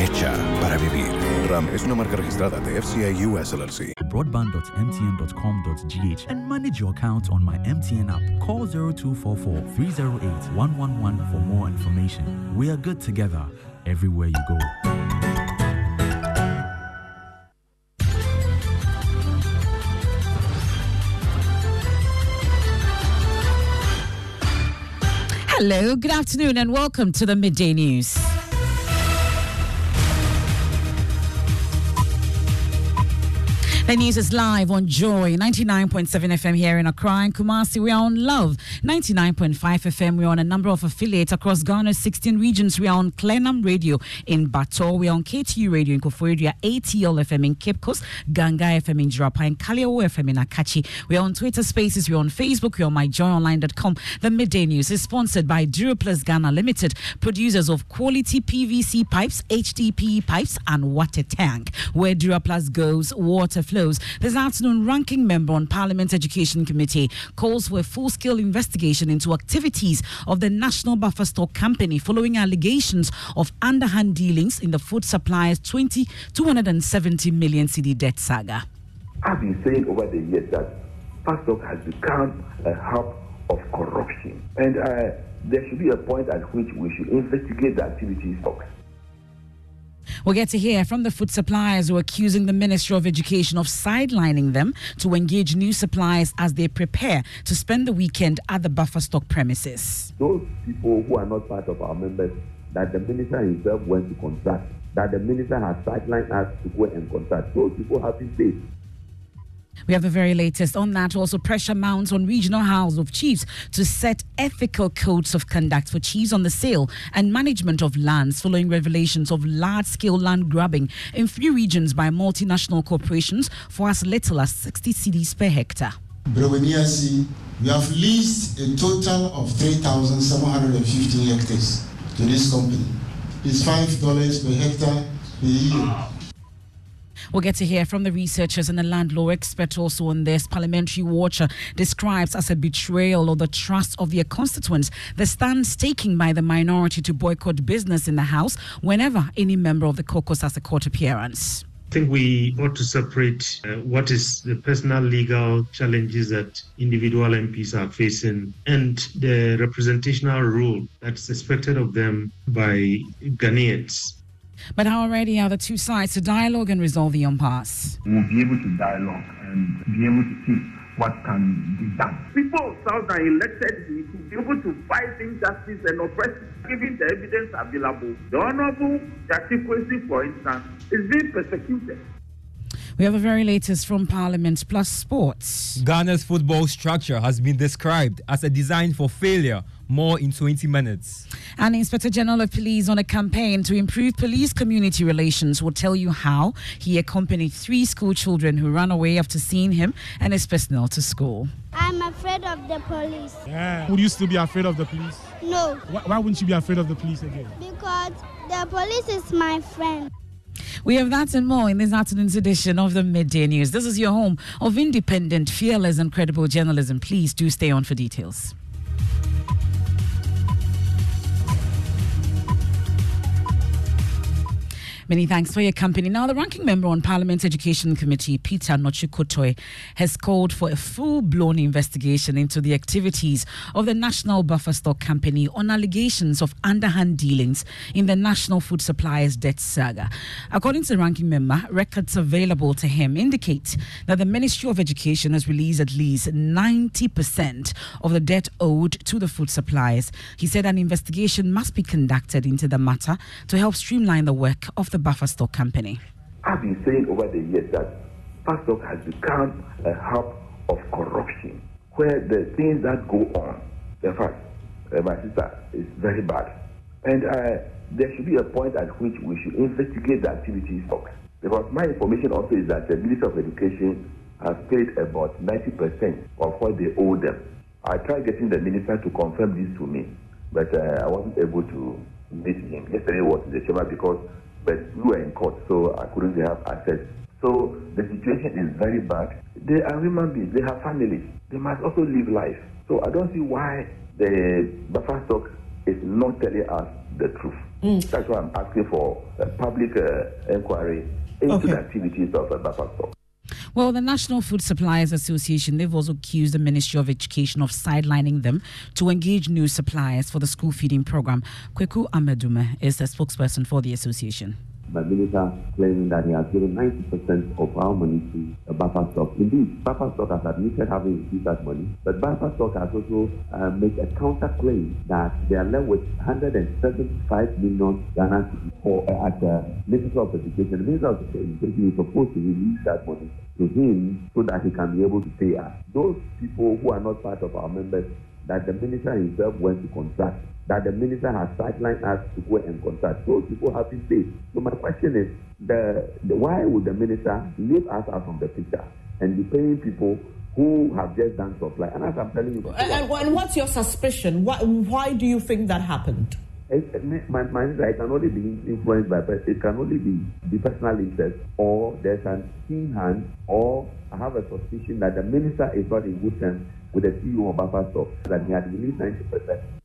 Hecha para vivir. RAM es una marca registrada de FCA US LLC. broadband.mtn.com.gh and manage your account on my MTN app. Call 0244 308 111 for more information. We are good together everywhere you go. Hello, good afternoon, and welcome to the Midday News. The news is live on Joy 99.7 FM here in Accra and Kumasi. We are on Love 99.5 FM. We're on a number of affiliates across Ghana's 16 regions. We are on Clenham Radio in Bato. We are on KTU Radio in Koforidua, ATL FM in Cape Coast, Ganga FM in Jirapa, and Kaleo FM in Akachi. We are on Twitter Spaces. We're on Facebook. We're on myjoyonline.com. The Midday News is sponsored by Duraplus Ghana Limited, producers of quality PVC pipes, HDPE pipes, and water tank. Where Duraplus goes, water flows. This afternoon, ranking member on Parliament's Education Committee calls for a full-scale investigation into activities of the National Buffer Stock Company following allegations of underhand dealings in the food supplier's 20, 270 million cedi debt saga. I've been saying over the years that Pastor has become a hub of corruption. And uh, there should be a point at which we should investigate the activities of We'll get to hear from the food suppliers who are accusing the Ministry of Education of sidelining them to engage new suppliers as they prepare to spend the weekend at the buffer stock premises. Those people who are not part of our members, that the minister himself went to contact, that the minister has sidelined us to go and contact, those people have been paid. We have the very latest on that. Also, pressure mounts on regional house of chiefs to set ethical codes of conduct for chiefs on the sale and management of lands following revelations of large scale land grabbing in three regions by multinational corporations for as little as 60 cedis per hectare. Breweniase, we have leased a total of 3,715 hectares to this company. It's $5 per hectare per year. We'll get to hear from the researchers and the land law expert also on this. Parliamentary Watcher describes as a betrayal of the trust of their constituents the stance taken by the minority to boycott business in the House whenever any member of the caucus has a court appearance. I think we ought to separate uh, what is the personal legal challenges that individual MPs are facing and the representational role that's expected of them by Ghanaians. But how ready are the two sides to dialogue and resolve the impasse? We'll be able to dialogue and be able to see what can be done. People of South are elected to be able to fight injustice and oppression, given the evidence available. The Honorable Gyakye Quayson, for instance, is being persecuted. We have the very latest from Parliament plus sports. Ghana's football structure has been described as a design for failure more in 20 minutes. And Inspector General of Police on a campaign to improve police community relations will tell you how he accompanied three school children who ran away after seeing him and his personnel to school. I'm afraid of the police. Yeah. Would you still be afraid of the police? No. Why, why wouldn't you be afraid of the police again? Because the police is my friend. We have that and more in this afternoon's edition of the Midday News. This is your home of independent, fearless, and credible journalism. Please do stay on for details. Many thanks for your company. Now, the ranking member on Parliament's Education Committee, Peter Nortsu-Kotoe, has called for a full blown investigation into the activities of the National Buffer Stock Company on allegations of underhand dealings in the National Food Suppliers debt saga. According to the ranking member, records available to him indicate that the Ministry of Education has released at least 90% of the debt owed to the food suppliers. He said an investigation must be conducted into the matter to help streamline the work of the buffer stock company? I've been saying over the years that buffer stock has become a hub of corruption where the things that go on, in fact, uh, my sister, is very bad. And uh, there should be a point at which we should investigate the activities of because my information also is that the Ministry of Education has paid about 90% of what they owe them. I tried getting the minister to confirm this to me, but uh, I wasn't able to meet him. Yesterday was in the chamber because but we were in court, so I couldn't have access. So the situation is very bad. They are human beings, they have families, they must also live life. So I don't see why the buffer stock is not telling us the truth. Mm. That's why I'm asking for a public uh, inquiry into okay. the activities of the buffer stock. Well, the National Food Suppliers Association, they've also accused the Ministry of Education of sidelining them to engage new suppliers for the school feeding program. Kweku Amedume is the spokesperson for the association by minister claiming that he has given 90% of our money to the buffer stock. Indeed, buffer stock has admitted having received that money, but buffer stock has also uh, made a counterclaim that they are left with 175 million Ghana for uh, as a Minister of Education. The Minister of Education is supposed to release that money to him so that he can be able to pay us. Those people who are not part of our members that the minister himself went to contract that the minister has sidelined us to go and contract. Those people have been paid. So my question is, the, the, why would the minister leave us out from the picture and be paying people who have just done supply? And as I'm telling you, uh, and, and what's your suspicion? Why, why do you think that happened? It, my, my, it can only be influenced by it can only be the personal interest or there's an in hand or I have a suspicion that the minister is not in good terms with the CEO of Buffer Stock that he had released 90%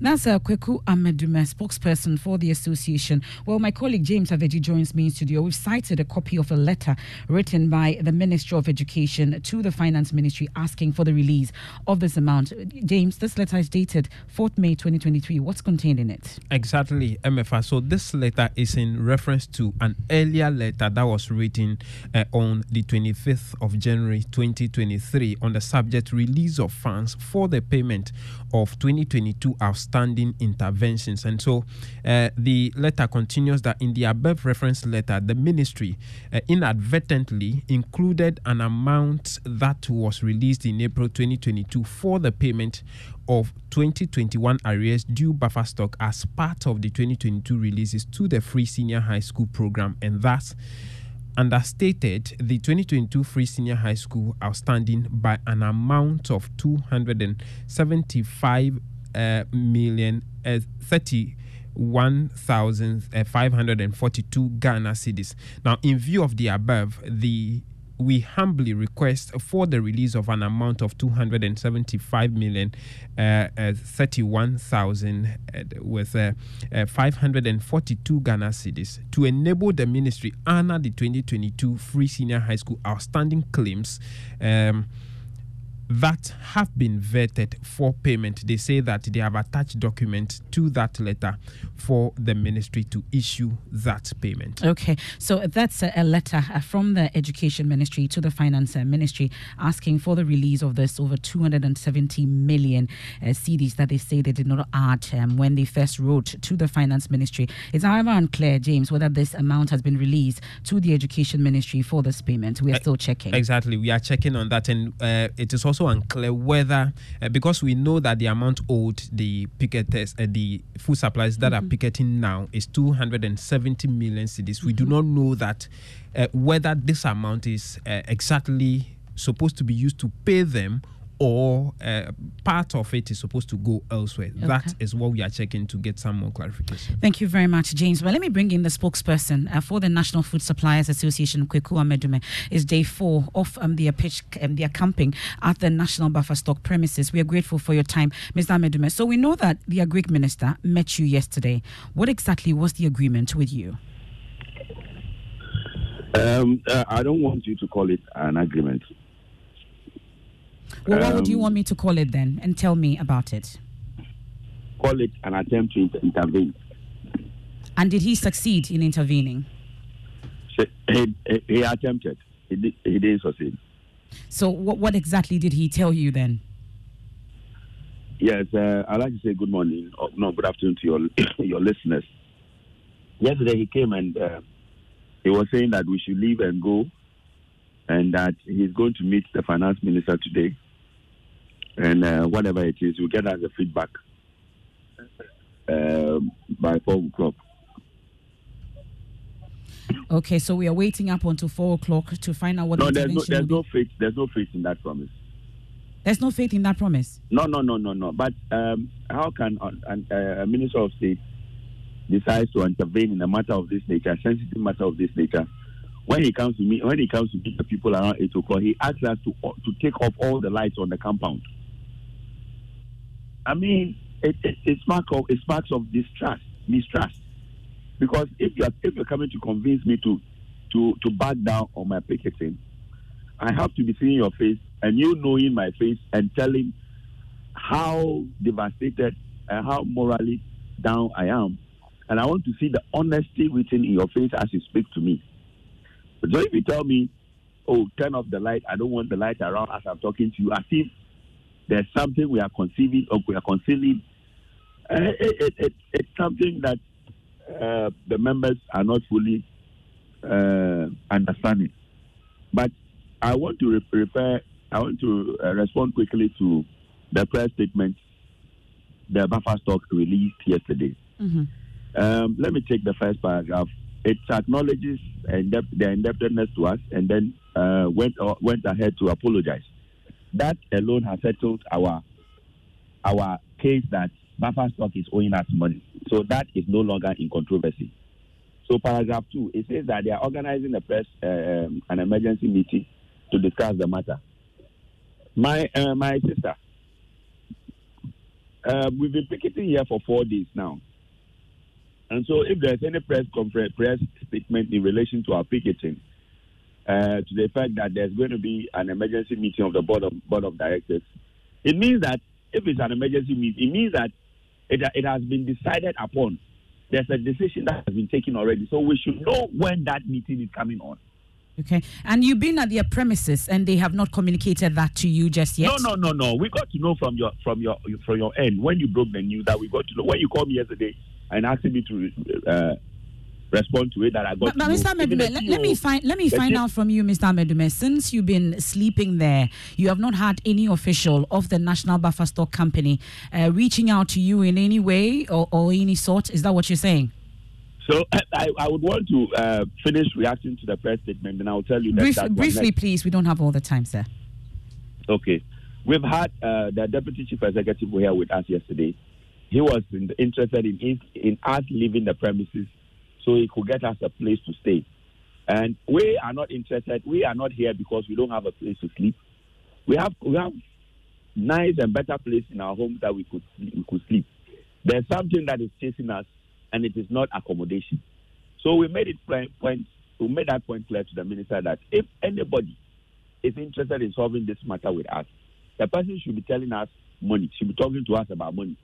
that's uh, Kweku Amedume, spokesperson for the association. Well, my colleague James Aveji joins me in studio. We've cited a copy of a letter written by the Ministry of Education to the Finance Ministry asking for the release of this amount. James, this letter is dated 4th May 2023. What's contained in it? Exactly, MFA. So this letter is in reference to an earlier letter that was written uh, on the 25th of January 2023 on the subject release of funds for the payment of 2022 outstanding interventions. And so uh, the letter continues that in the above reference letter, the ministry uh, inadvertently included an amount that was released in April 2022 for the payment of 2021 arrears due buffer stock as part of the 2022 releases to the free senior high school program and thus understated the 2022 free senior high school outstanding by an amount of 275 uh, million uh, 31,542 Ghana cedis. Now, in view of the above, the we humbly request for the release of an amount of 275 million uh, uh, 31,000 uh, with uh, uh, 542 Ghana cedis to enable the ministry honor the 2022 free senior high school outstanding claims um, that have been vetted for payment. They say that they have attached documents to that letter for the ministry to issue that payment. Okay, so that's a, letter uh, from the Education Ministry to the Finance uh, Ministry asking for the release of this over 270 million uh, cedis that they say they did not add um, when they first wrote to the Finance Ministry. It's however unclear, James, whether this amount has been released to the Education Ministry for this payment. We are still checking. Exactly, we are checking on that, and uh, it is also unclear whether, uh, because we know that the amount owed the picketers, uh, the food supplies that Mm-hmm. are picketing now is 270 million cedis. We do Mm-hmm. not know that uh, whether this amount is uh, exactly supposed to be used to pay them or uh, part of it is supposed to go elsewhere. That is what we are checking to get some more clarification. Thank you very much, James. Well, let me bring in the spokesperson uh, for the National Food Suppliers Association, Kweku Amedume. It's day four of um, their pitch, um, their camping at the National Buffer Stock premises. We are grateful for your time, Mr. Amedume. So we know that the Agric Minister met you yesterday. What exactly was the agreement with you? Um, uh, I don't want you to call it an agreement. Well, what would you Um, want me to call it then? And tell me about it. Call it an attempt to inter- intervene. And did he succeed in intervening? He, he, he attempted. He, did, he didn't succeed. So what, what exactly did he tell you then? Yes, uh, I'd like to say good morning, or no, good afternoon to your your listeners. Yesterday he came and uh, he was saying that we should leave and go, and that he's going to meet the finance minister today, and uh, whatever it is, we'll get us the feedback um by four o'clock. Okay, so we are waiting up until four o'clock to find out what No, the there's no, there's no faith. There's no faith in that promise. There's no faith in that promise. No, no, no, no, no. But um, how can uh, an- uh, a minister of state decide to intervene in a matter of this nature, a sensitive matter of this nature? When he comes to me, when he comes to meet the people around eight he asks us to to take off all the lights on the compound. I mean, it, it, it's mark of it's marks of distrust, mistrust. Because if you're if you're coming to convince me to to to back down on my picketing, I have to be seeing your face and you knowing my face and telling how devastated and how morally down I am. And I want to see the honesty written in your face as you speak to me. So if you tell me, oh, turn off the light, I don't want the light around as I'm talking to you, as if there's something we are conceiving or we are concealing, uh, it, it, it, it's something that uh, the members are not fully uh, understanding. But I want to re- refer, I want to uh, respond quickly to the press statement the buffer stock released yesterday. Mm-hmm. Um, let me take the first paragraph. It acknowledges indeb- their indebtedness to us and then uh, went uh, went ahead to apologize. That alone has settled our our case that buffer stock is owing us money. So that is no longer in controversy. So paragraph two, it says that they are organizing a press um, an emergency meeting to discuss the matter. My uh, my sister, uh, we've been picketing here for four days now. And so, if there's any press conference, press statement in relation to our picketing, uh, to the fact that there's going to be an emergency meeting of the board of board of directors, it means that if it's an emergency meeting, it means that it, it has been decided upon. There's a decision that has been taken already, so we should know when that meeting is coming on. Okay. And you've been at their premises and they have not communicated that to you just yet? No, no, no, no. We got to know from your from your from your end when you broke the news that we got to know when you called me yesterday and asking me to uh, respond to it that I got. But, but Mr. Medume, let, let, me find let me find out from you, Mr. Medume. Since you've been sleeping there, you have not had any official of the National Buffer Stock Company uh, reaching out to you in any way or, or any sort. Is that what you're saying? So I, I would want to uh, finish reacting to the press statement, and I'll tell you that. Brief, that briefly, please. We don't have all the time, sir. Okay, we've had uh, the deputy chief executive here with us yesterday. He was in, interested in in us leaving the premises so he could get us a place to stay. And we are not interested. We are not here because we don't have a place to sleep. We have we have nice and better place in our home that we could we could sleep. There's something that is chasing us and it is not accommodation. So we made it point, we made that point clear to the minister that if anybody is interested in solving this matter with us, the person should be telling us money, should be talking to us about money,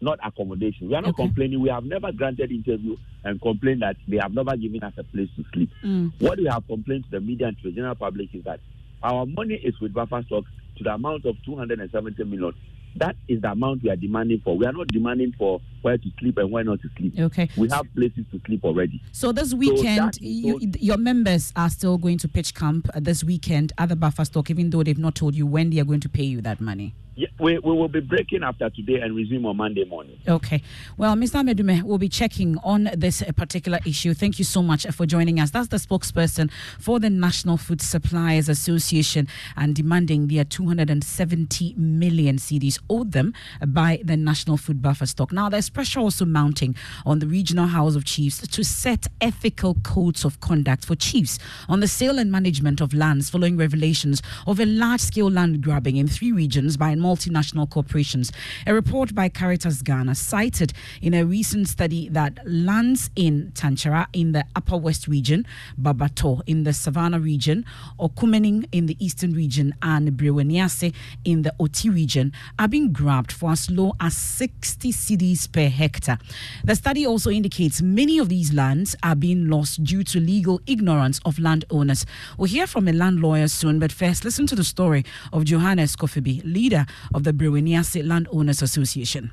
not accommodation. We are not okay. complaining. We have never granted interview and complained that they have never given us a place to sleep. Mm. What we have complained to the media and to the general public is that our money is with buffer stock to the amount of 270 million that is the amount we are demanding for. We are not demanding for where to sleep and where not to sleep. Okay. We have places to sleep already. So this weekend, so you, your members are still going to pitch camp uh, this weekend at the buffer stock, even though they've not told you when they are going to pay you that money. Yeah, we, we will be breaking after today and resume on Monday morning. Okay. Well, Mr. Medume will be checking on this uh, particular issue. Thank you so much for joining us. That's the spokesperson for the National Food Suppliers Association and demanding their 270 million cedis owed them by the National Food Buffer Stock. Now, there's pressure also mounting on the Regional House of Chiefs to set ethical codes of conduct for chiefs on the sale and management of lands following revelations of a large scale land grabbing in three regions by multinational corporations. A report by Caritas Ghana cited in a recent study that lands in Tanchara in the Upper West region, Babato in the Savannah region, Okumening in the Eastern region, and Breweniase in the Oti region are being grabbed for as low as 60 cedis per hectare. The study also indicates many of these lands are being lost due to legal ignorance of landowners. We'll hear from a land lawyer soon, but first, listen to the story of Johannes Kofibi, leader of the Breweniase Landowners Association.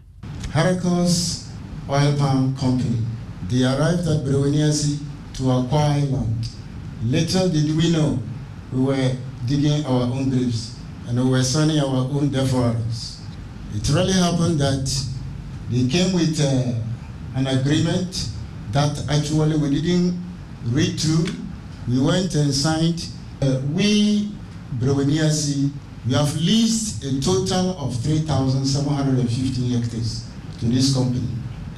Haracos Oil Palm Company. They arrived at Breweniase to acquire land. Little did we know we were digging our own graves and we were signing our own death warrants. It really happened that they came with uh, an agreement that actually we didn't read through. We went and signed. Uh, we, Breweniase, we have leased a total of 3,715 hectares to this company.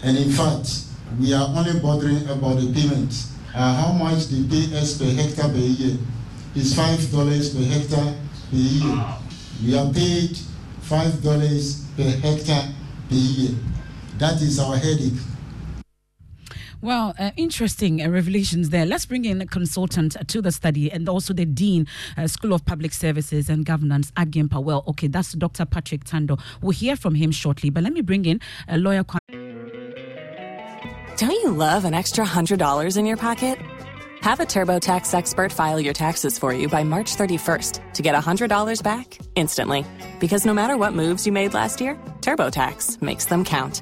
And in fact, we are only bothering about the payment. Uh, how much they pay us per hectare per year is $5 per hectare per year. We are paid $5 per hectare per year. That is our headache. Well, uh, interesting uh, revelations there. Let's bring in a consultant to the study and also the Dean, uh, School of Public Services and Governance, Agim Powell. Okay, that's Dr. Patrick Tando. We'll hear from him shortly, but let me bring in a lawyer. Don't you love an extra $100 in your pocket? Have a TurboTax expert file your taxes for you by March 31st to get $100 back instantly. Because no matter what moves you made last year, TurboTax makes them count.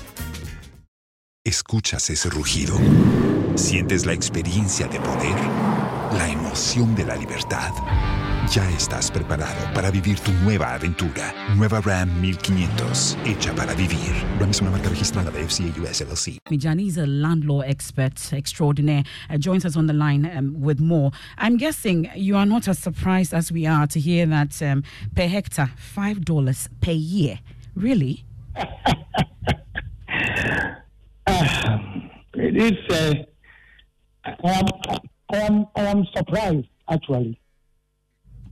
¿Escuchas ese rugido? ¿Sientes la experiencia de poder? ¿La emoción de la libertad? Ya estás preparado para vivir tu nueva aventura. Nueva Ram 1500, hecha para vivir. Ram es una marca registrada de FCA US LLC. Mijani is a land law expert extraordinaire. Uh, joins us on the line um, with more. I'm guessing you are not as surprised as we are to hear that um, per hectare, $5 per year. Really? It is. Uh, I, am, I, am, I am surprised, actually.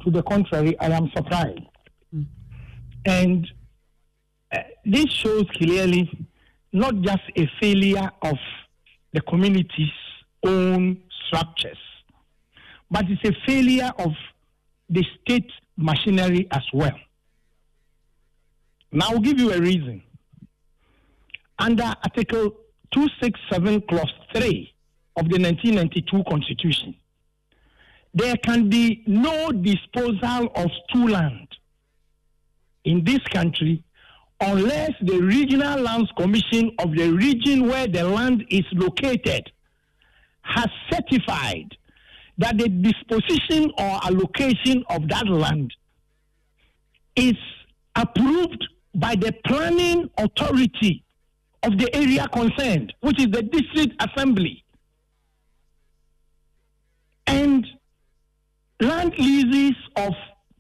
To the contrary, I am surprised. Mm. And uh, this shows clearly not just a failure of the community's own structures, but it's a failure of the state machinery as well. Now, I'll give you a reason. Under Article 267, Clause 3 of the 1992 Constitution, there can be no disposal of stool land in this country unless the Regional Lands Commission of the region where the land is located has certified that the disposition or allocation of that land is approved by the planning authority of the area concerned, which is the district assembly. And land leases of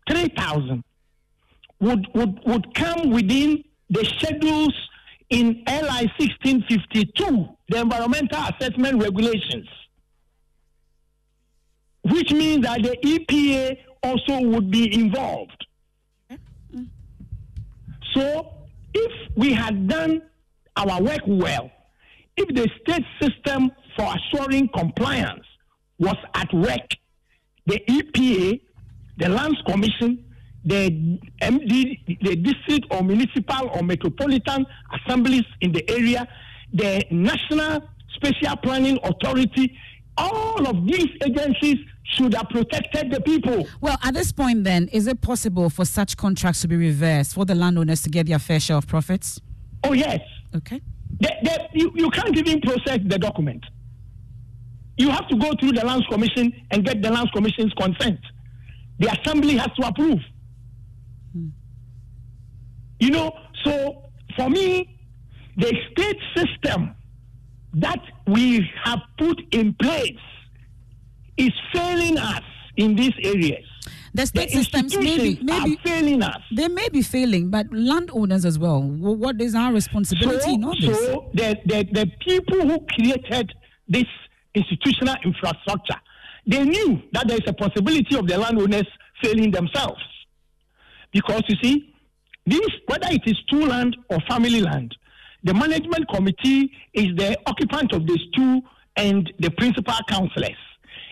3,000 would, would, would come within the schedules in LI 1652, the environmental assessment regulations, which means that the EPA also would be involved. Mm. So, if we had done our work well, if the state system for assuring compliance was at work, the EPA, the Lands Commission, the MD, the district or municipal or metropolitan assemblies in the area, the National Spatial Planning Authority, all of these agencies should have protected the people. Well, at this point, then, is it possible for such contracts to be reversed for the landowners to get their fair share of profits? Oh, yes. Okay. The, the, you, you can't even process the document. You have to go through the Lands Commission and get the Lands Commission's consent. The Assembly has to approve. Hmm. You know, so for me, the state system that we have put in place is failing us in these areas. The state the systems maybe maybe failing us. They may be failing, but landowners as well. What is our responsibility so, in all this? So the, the, the people who created this institutional infrastructure, they knew that there is a possibility of the landowners failing themselves. Because you see, this whether it is stool land or family land, the management committee is the occupant of the stool and the principal councillors.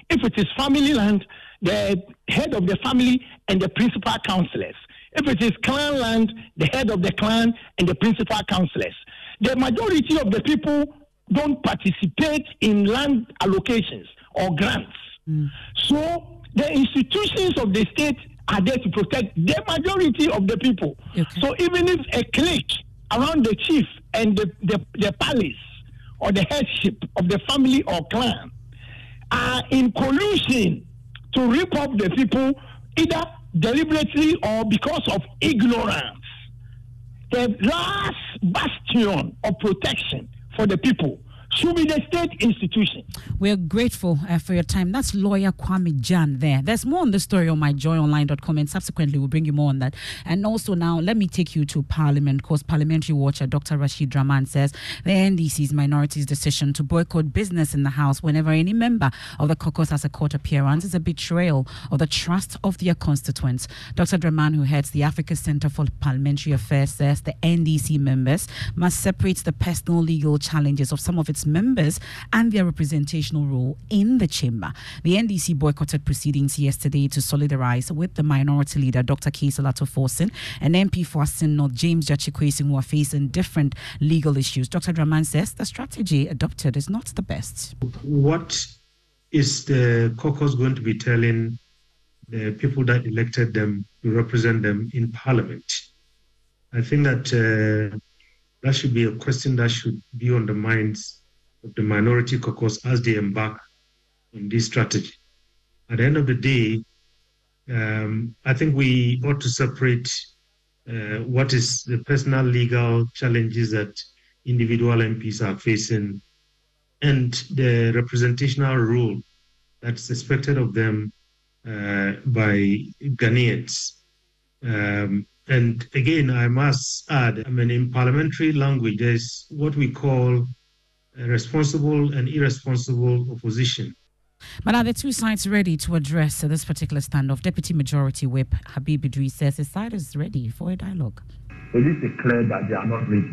If it is family land, the head of the family and the principal councillors. If it is clan land, the head of the clan and the principal councillors. The majority of the people don't participate in land allocations or grants. Mm. So the institutions of the state are there to protect the majority of the people. Okay. So even if a clique around the chief and the, the, the palace or the headship of the family or clan are in collusion to rip up the people either deliberately or because of ignorance. The last bastion of protection for the people should be the state institution. We're grateful uh, for your time. That's lawyer Kwame Gyan there. There's more on the story on myjoyonline.com and subsequently we'll bring you more on that. And also now, let me take you to Parliament because Parliamentary Watcher Dr. Rashid Draman says the NDC's minorities decision to boycott business in the House whenever any member of the caucus has a court appearance is a betrayal of the trust of their constituents. Dr. Draman, who heads the Africa Center for Parliamentary Affairs, says the NDC members must separate the personal legal challenges of some of its members and their representational role in the chamber. The NDC boycotted proceedings yesterday to solidarize with the minority leader, Dr. Cassiel Ato Forson, and MP for North, James Gyakye who are facing different legal issues. Dr. Draman says the strategy adopted is not the best. What is the caucus going to be telling the people that elected them to represent them in parliament? I think that uh, that should be a question that should be on the minds of the minority caucus as they embark on this strategy. At the end of the day, um, I think we ought to separate uh, what is the personal legal challenges that individual MPs are facing and the representational role that's expected of them uh, by Ghanaians. Um, and again, I must add, I mean, in parliamentary language, there's what we call responsible and irresponsible opposition. But are the two sides ready to address this particular standoff? Deputy Majority Whip Habib Iddrisu says his side is ready for a dialogue. So this is clear that they are not ready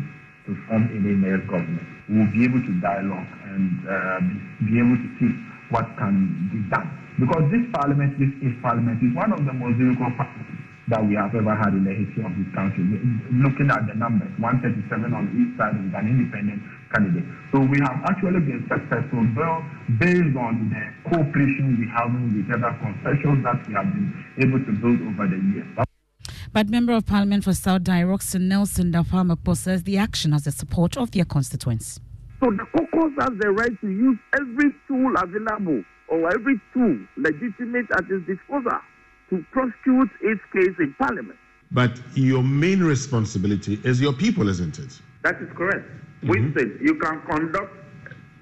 to form any male government. We will be able to dialogue and uh, be able to see what can be done. Because this parliament, this is parliament, is one of the most difficult parliaments that we have ever had in the history of this country. Looking at the numbers, 137 on each side is an independent candidate. So we have actually been successful well, based on the cooperation we have with other concessions that we have been able to build over the years. But Member of Parliament for South Rockson-Nelson Dafeamekpor says the action has the support of their constituents. So the caucus has the right to use every tool available or every tool legitimate at its disposal to prosecute its case in Parliament. But your main responsibility is your people, isn't it? That is correct. Mm-hmm. you can conduct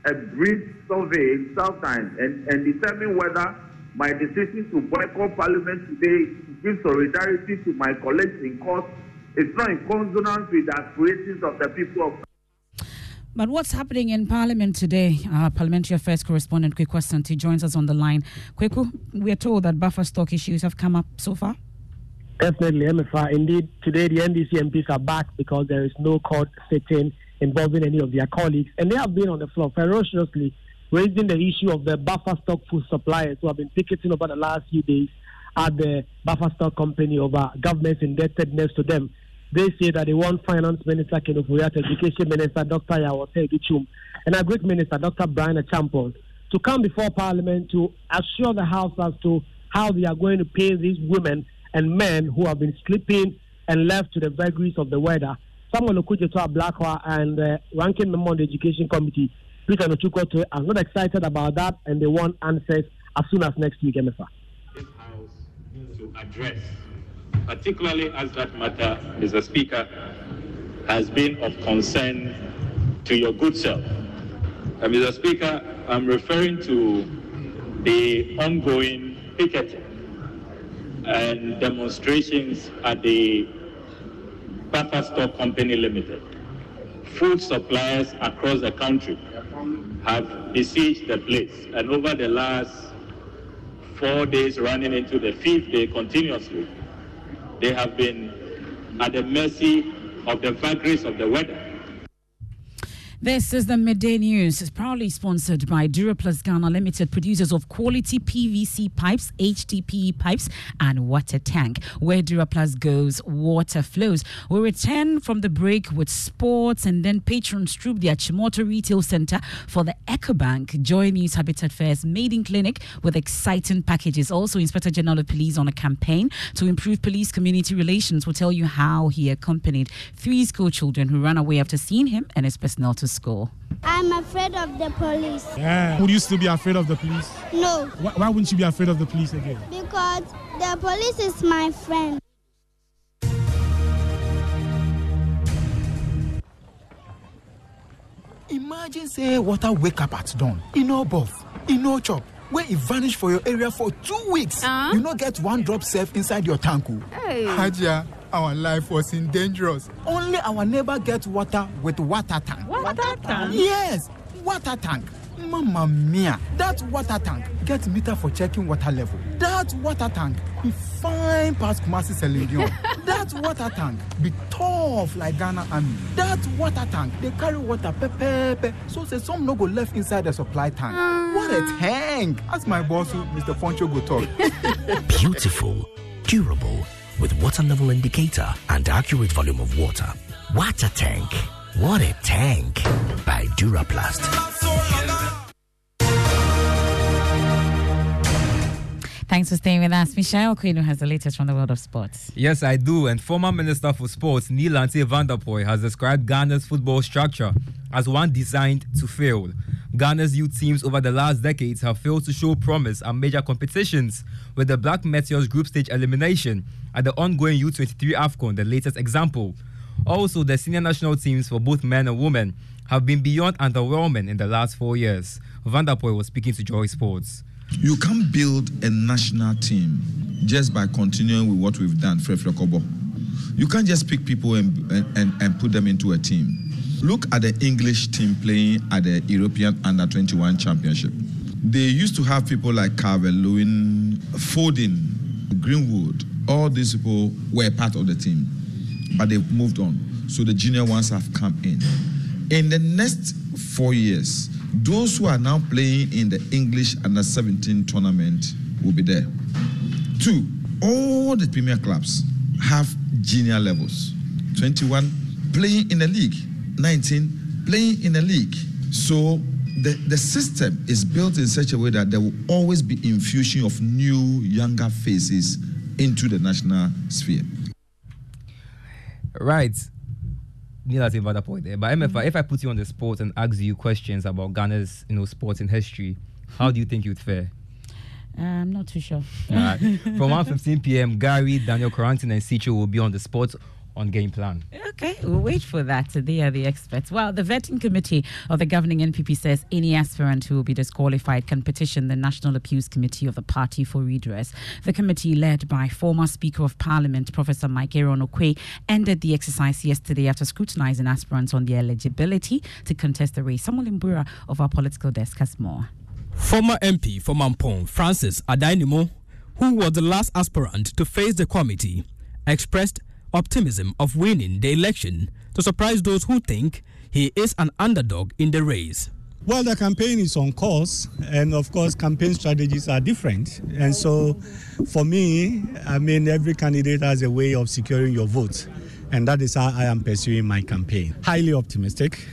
a brief survey in South Times and, and determine whether my decision to boycott Parliament today to give solidarity to my colleagues in court is not in consonance with the aspirations of the people of but what's happening in Parliament today? Our Parliamentary Affairs correspondent Kweku Asante joins us on the line. Kweku, we are told that buffer stock issues have come up so far. Definitely, MFR. Indeed, today the NDC MPs are back because there is no court sitting involving any of their colleagues, and they have been on the floor ferociously raising the issue of the buffer stock food suppliers who have been picketing over the last few days at the buffer stock company over government's indebtedness to them. They say that they want Finance Minister Ken Ofori-Atta, Education Minister Dr. Yaw Osei Adutwum, and Agric Minister Dr. Bryan Acheampong to come before Parliament to assure the House as to how they are going to pay these women and men who have been sleeping and left to the vagaries of the weather. Samuel Okudzeto Ablakwa and uh, ranking member on the Education Committee, Peter Nortsu-Kotoe, are not excited about that and they want answers as soon as next week, MFA. This House to address particularly as that matter, Mr. Speaker, has been of concern to your good self. Uh, Mr. Speaker, I'm referring to the ongoing picketing and demonstrations at the Buffer Stock Company Limited. Food suppliers across the country have besieged the place, and over the last four days running into the fifth day continuously, they have been at the mercy of the vagaries of the weather. This is the midday news. It's proudly sponsored by Duraplus Ghana Limited, producers of quality PVC pipes, HDPE pipes, and water tank. Where Duraplus goes, water flows. We return from the break with sports and then patrons troop the Achimota Retail Center for the EcoBank Joy News Habitat Fairs maiden clinic with exciting packages. Also, Inspector General of Police on a campaign to improve police community relations will tell you how he accompanied three school children who ran away after seeing him and his personnel to school? I'm afraid of the police. Yeah. Would you still be afraid of the police? No. Why, why wouldn't you be afraid of the police again? Because the police is my friend. Imagine say water wake up at dawn, e no buff, e no chop, where e vanish for your area for two weeks. Uh? You no get one drop safe inside your tank. Oh. Hey. Haja, our life was in dangerous. Only our neighbor gets water with water tank. Water tank? Yes, water tank. Mamma mia, that water tank get meter for checking water level. That water tank be fine past Kumasi Selenium. that water tank be tough like Ghana Army. That water tank they carry water pepe so say some no go left inside the supply tank. Mm. What a tank! As my boss, Mr. Poncho go talk. Beautiful, durable with water level indicator and accurate volume of water. Water tank. What a tank by Duraplus. Thanks for staying with us. Michelle Quino has the latest from the world of sports. Yes, I do. And former Minister for Sports Nii Lante Vanderpuye has described Ghana's football structure as one designed to fail. Ghana's youth teams over the last decades have failed to show promise at major competitions, with the Black Meteors group stage elimination at the ongoing U23 AFCON the latest example. Also, the senior national teams for both men and women have been beyond underwhelming in the last four years. Vanderpoy was speaking to Joy Sports. You can't build a national team just by continuing with what we've done, Frefre Kobo. You can't just pick people and, and, and put them into a team. Look at the English team playing at the European Under 21 Championship. They used to have people like Calvert Lewin, Foden, Greenwood. All these people were part of the team, but they've moved on. So the junior ones have come in. In the next four years, those who are now playing in the English under 17 tournament will be there. Two, all the premier clubs have junior levels 21 playing in the league, 19 playing in the league. So the, the system is built in such a way that there will always be infusion of new, younger faces into the national sphere. Right. Neil has about that point there. But MFA, if I put you on the spot and ask you questions about Ghana's you know sports and history, how do you think you'd fare? Uh, I'm not too sure. Right. From 1:15 p.m., Gary, Daniel Quarantine, and Sicho will be on the spot on game plan. Okay, we'll wait for that. They are the experts. Well, the vetting committee of the governing NPP says any aspirant who will be disqualified can petition the National Appeals Committee of the party for redress. The committee, led by former Speaker of Parliament Professor Mike Aaron Oquaye, ended the exercise yesterday after scrutinizing aspirants on their eligibility to contest the race. Samuel Imbura of our political desk has more. Former MP for Mampong, Francis Addai-Nimoh, who was the last aspirant to face the committee, expressed optimism of winning the election to surprise those who think he is an underdog in the race. Well, the campaign is on course, and of course, campaign strategies are different. And so, for me, I mean, every candidate has a way of securing your vote, and that is how I am pursuing my campaign. Highly optimistic.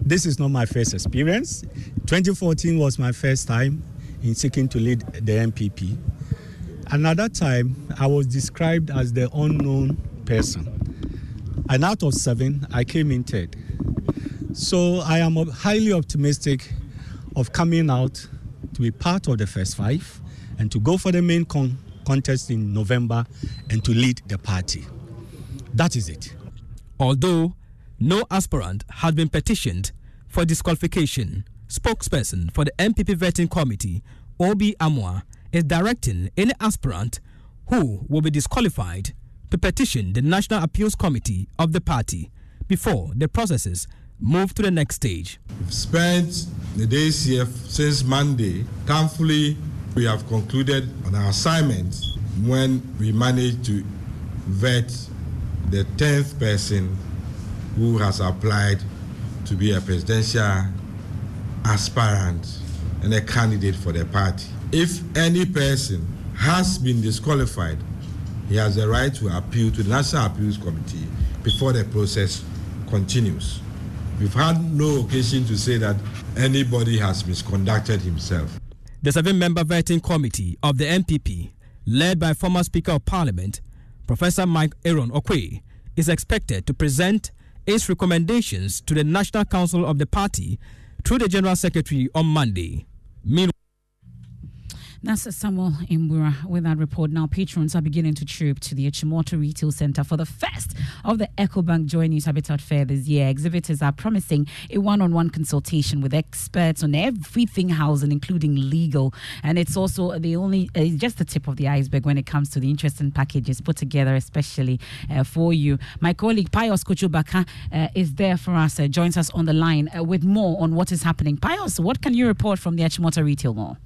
This is not my first experience. 2014 was my first time in seeking to lead the NPP. And at that time, I was described as the unknown person. And out of seven, I came in third. So I am highly optimistic of coming out to be part of the first five and to go for the main con- contest in November and to lead the party. That is it. Although no aspirant had been petitioned for disqualification, spokesperson for the NPP vetting committee, Obi Amwa, is directing any aspirant who will be disqualified to petition the National Appeals Committee of the party before the processes move to the next stage. We've spent the days here since Monday. Thankfully, we have concluded on our assignment when we managed to vet the 10th person who has applied to be a presidential aspirant and a candidate for the party. If any person has been disqualified, he has the right to appeal to the National Appeals Committee before the process continues. We've had no occasion to say that anybody has misconducted himself. The seven member vetting committee of the NPP, led by former Speaker of Parliament, Professor Mike Aaron Oquaye, is expected to present its recommendations to the National Council of the party through the General Secretary on Monday. Meanwhile, That's Samuel Imbura with that report. Now, patrons are beginning to troop to the Achimota Retail Center for the first of the Ecobank Joy News Habitat Fair this year. Exhibitors are promising a one on one consultation with experts on everything housing, including legal. And it's also the only, uh, just the tip of the iceberg when it comes to the interesting packages put together, especially uh, for you. My colleague Pius Kochubaka uh, is there for us, uh, joins us on the line uh, with more on what is happening. Pius, what can you report from the Achimota Retail Mall?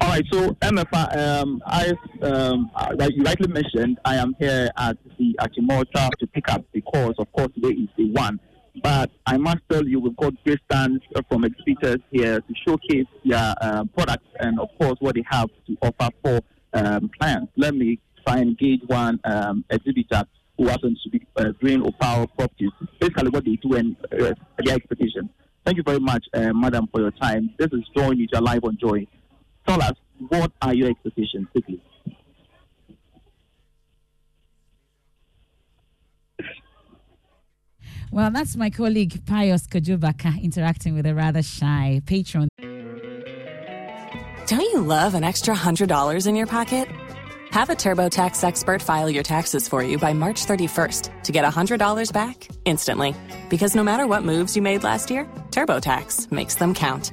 All right, so MFA, um, I, um, like you rightly mentioned, I am here at the Achimota to pick up the because, of course, today is the one. But I must tell you, we've got great stands from exhibitors here to showcase their uh, products and, of course, what they have to offer for um, clients. Let me try and engage one um, exhibitor who happens to be uh, Green Opal Properties. Basically, what they do and uh, their expectations. Thank you very much, uh, madam, for your time. This is Joy Media Live on Joy tell us what are your expectations quickly? Well, that's my colleague Pius Kajubaka interacting with a rather shy patron. Don't you love an extra $100 in your pocket? Have a TurboTax expert file your taxes for you by March 31st to get $100 back instantly. Because no matter what moves you made last year, TurboTax makes them count.